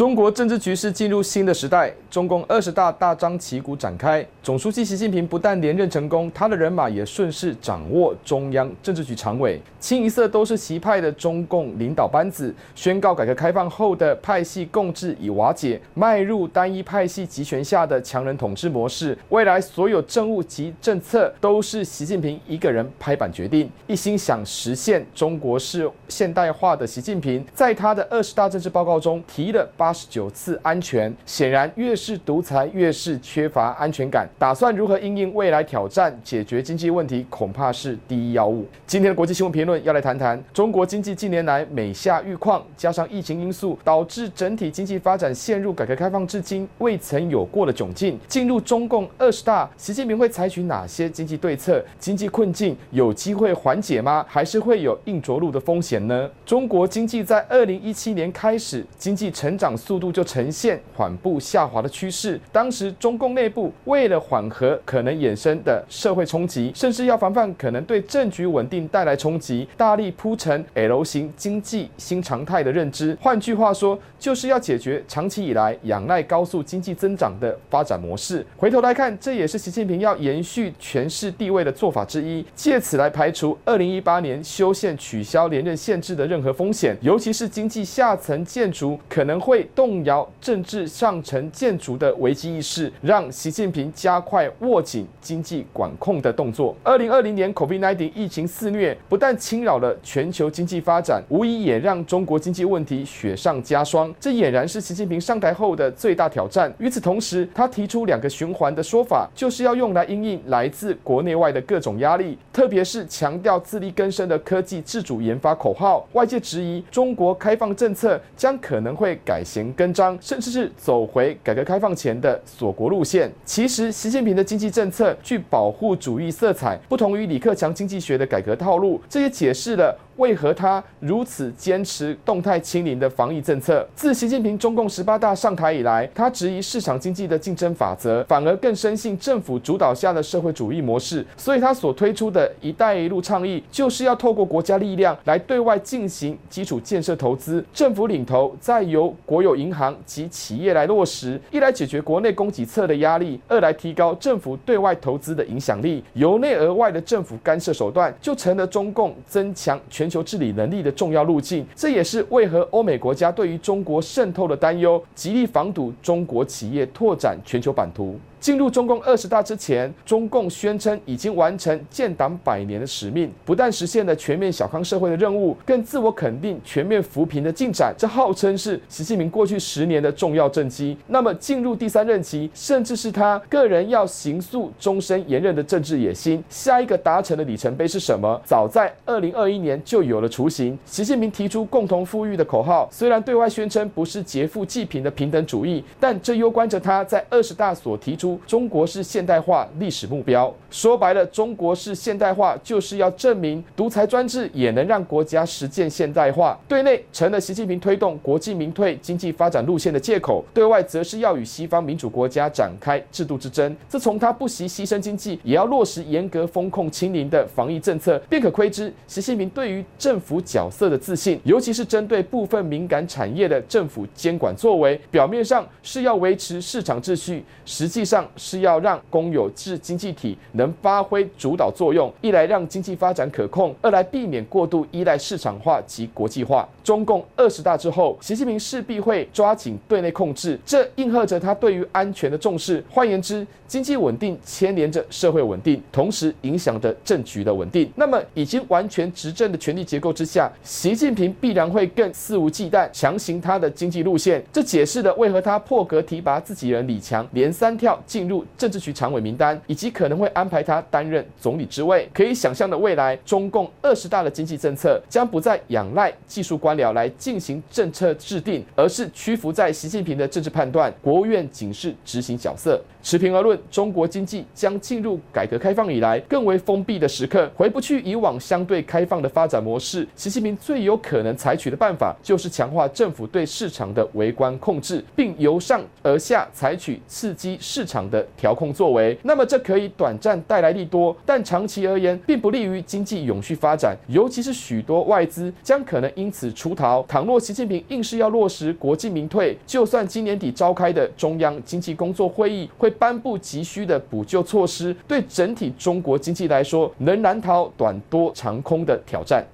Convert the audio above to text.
中国政治局势进入新的时代，中共二十大大张旗鼓展开。总书记习近平不但连任成功，他的人马也顺势掌握中央政治局常委，清一色都是习派的中共领导班子。宣告改革开放后的派系共治已瓦解，迈入单一派系集权下的强人统治模式。未来所有政务及政策都是习近平一个人拍板决定。一心想实现中国式现代化的习近平，在他的二十大政治报告中提了八十九次安全，显然越是独裁越是缺乏安全感。打算如何因应未来挑战，解决经济问题，恐怕是第一要务。今天的国际新闻评论要来谈谈中国经济近年来每下愈况，加上疫情因素，导致整体经济发展陷入改革开放至今未曾有过的窘境。进入中共二十大，习近平会采取哪些经济对策？经济困境有机会缓解吗？还是会有硬着陆的风险呢？中国经济在二零一七年开始，经济成长速度就呈现缓步下滑的趋势。当时中共内部为了缓和可能衍生的社会冲击，甚至要防范可能对政局稳定带来冲击，大力铺陈 L 型经济新常态的认知。换句话说，就是要解决长期以来仰赖高速经济增长的发展模式。回头来看，这也是习近平要延续权势地位的做法之一，借此来排除二零一八年修宪取消连任限制的任何风险，尤其是经济下层建筑可能会动摇政治上层建筑的危机意识，让习近平加快握紧经济管控的动作。二零二零年 COVID-19 疫情肆虐，不但侵扰了全球经济发展，无疑也让中国经济问题雪上加霜。这俨然是习近平上台后的最大挑战。与此同时，他提出两个循环的说法，就是要用来应应来自国内外的各种压力，特别是强调自力更生的科技自主研发口号。外界质疑中国开放政策将可能会改弦更张，甚至是走回改革开放前的锁国路线。其实，习近平的经济政策具保护主义色彩，不同于李克强经济学的改革套路，这也解释了。为何他如此坚持动态清零的防疫政策？自习近平中共十八大上台以来，他质疑市场经济的竞争法则，反而更深信政府主导下的社会主义模式。所以，他所推出的一带一路倡议，就是要透过国家力量来对外进行基础建设投资，政府领头，再由国有银行及企业来落实，一来解决国内供给侧的压力，二来提高政府对外投资的影响力。由内而外的政府干涉手段，就成了中共增强全。求治理能力的重要路径，这也是为何欧美国家对于中国渗透的担忧，极力防堵中国企业拓展全球版图。进入中共二十大之前，中共宣称已经完成建党百年的使命，不但实现了全面小康社会的任务，更自我肯定全面扶贫的进展。这号称是习近平过去十年的重要政绩。那么进入第三任期，甚至是他个人要行诉终身连任的政治野心，下一个达成的里程碑是什么？早在二零二一年就有了雏形。习近平提出共同富裕的口号，虽然对外宣称不是劫富济贫的平等主义，但这攸关着他在二十大所提出。中国式现代化历史目标，说白了，中国式现代化就是要证明独裁专制也能让国家实践现代化。对内成了习近平推动国进民退经济发展路线的借口，对外则是要与西方民主国家展开制度之争。自从他不惜牺牲经济，也要落实严格风控清零的防疫政策，便可窥知习近平对于政府角色的自信，尤其是针对部分敏感产业的政府监管作为，表面上是要维持市场秩序，实际上。是要让公有制经济体能发挥主导作用，一来让经济发展可控，二来避免过度依赖市场化及国际化。中共二十大之后，习近平势必会抓紧对内控制，这应和着他对于安全的重视。换言之，经济稳定牵连着社会稳定，同时影响着政局的稳定。那么，已经完全执政的权力结构之下，习近平必然会更肆无忌惮强行他的经济路线。这解释了为何他破格提拔自己人李强连三跳进入政治局常委名单，以及可能会安排他担任总理之位。可以想象的未来，中共二十大的经济政策将不再仰赖技术官僚来进行政策制定，而是屈服在习近平的政治判断。国务院仅是执行角色。持平而论，中国经济将进入改革开放以来更为封闭的时刻，回不去以往相对开放的发展模式。习近平最有可能采取的办法，就是强化政府对市场的微观控制，并由上而下采取刺激市场的调控作为。那么，这可以短暂带来利多，但长期而言，并不利于经济永续发展。尤其是许多外资将可能因此出逃。倘若习近平硬是要落实国进民退，就算今年底召开的中央经济工作会议会颁布急需的补救措施，对整体中国经济来说，仍难逃短多长空的挑战。